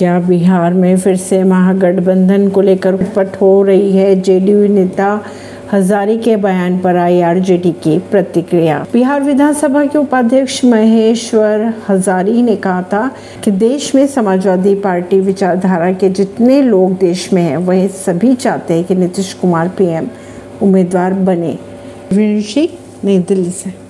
क्या बिहार में फिर से महागठबंधन को लेकर पट हो रही है? जेडीयू नेता हजारी के बयान पर आई आरजेडी की प्रतिक्रिया। बिहार विधानसभा के उपाध्यक्ष महेश्वर हजारी ने कहा था कि देश में समाजवादी पार्टी विचारधारा के जितने लोग देश में हैं, वह सभी चाहते हैं कि नीतीश कुमार पीएम उम्मीदवार बने। नई दिल्ली से।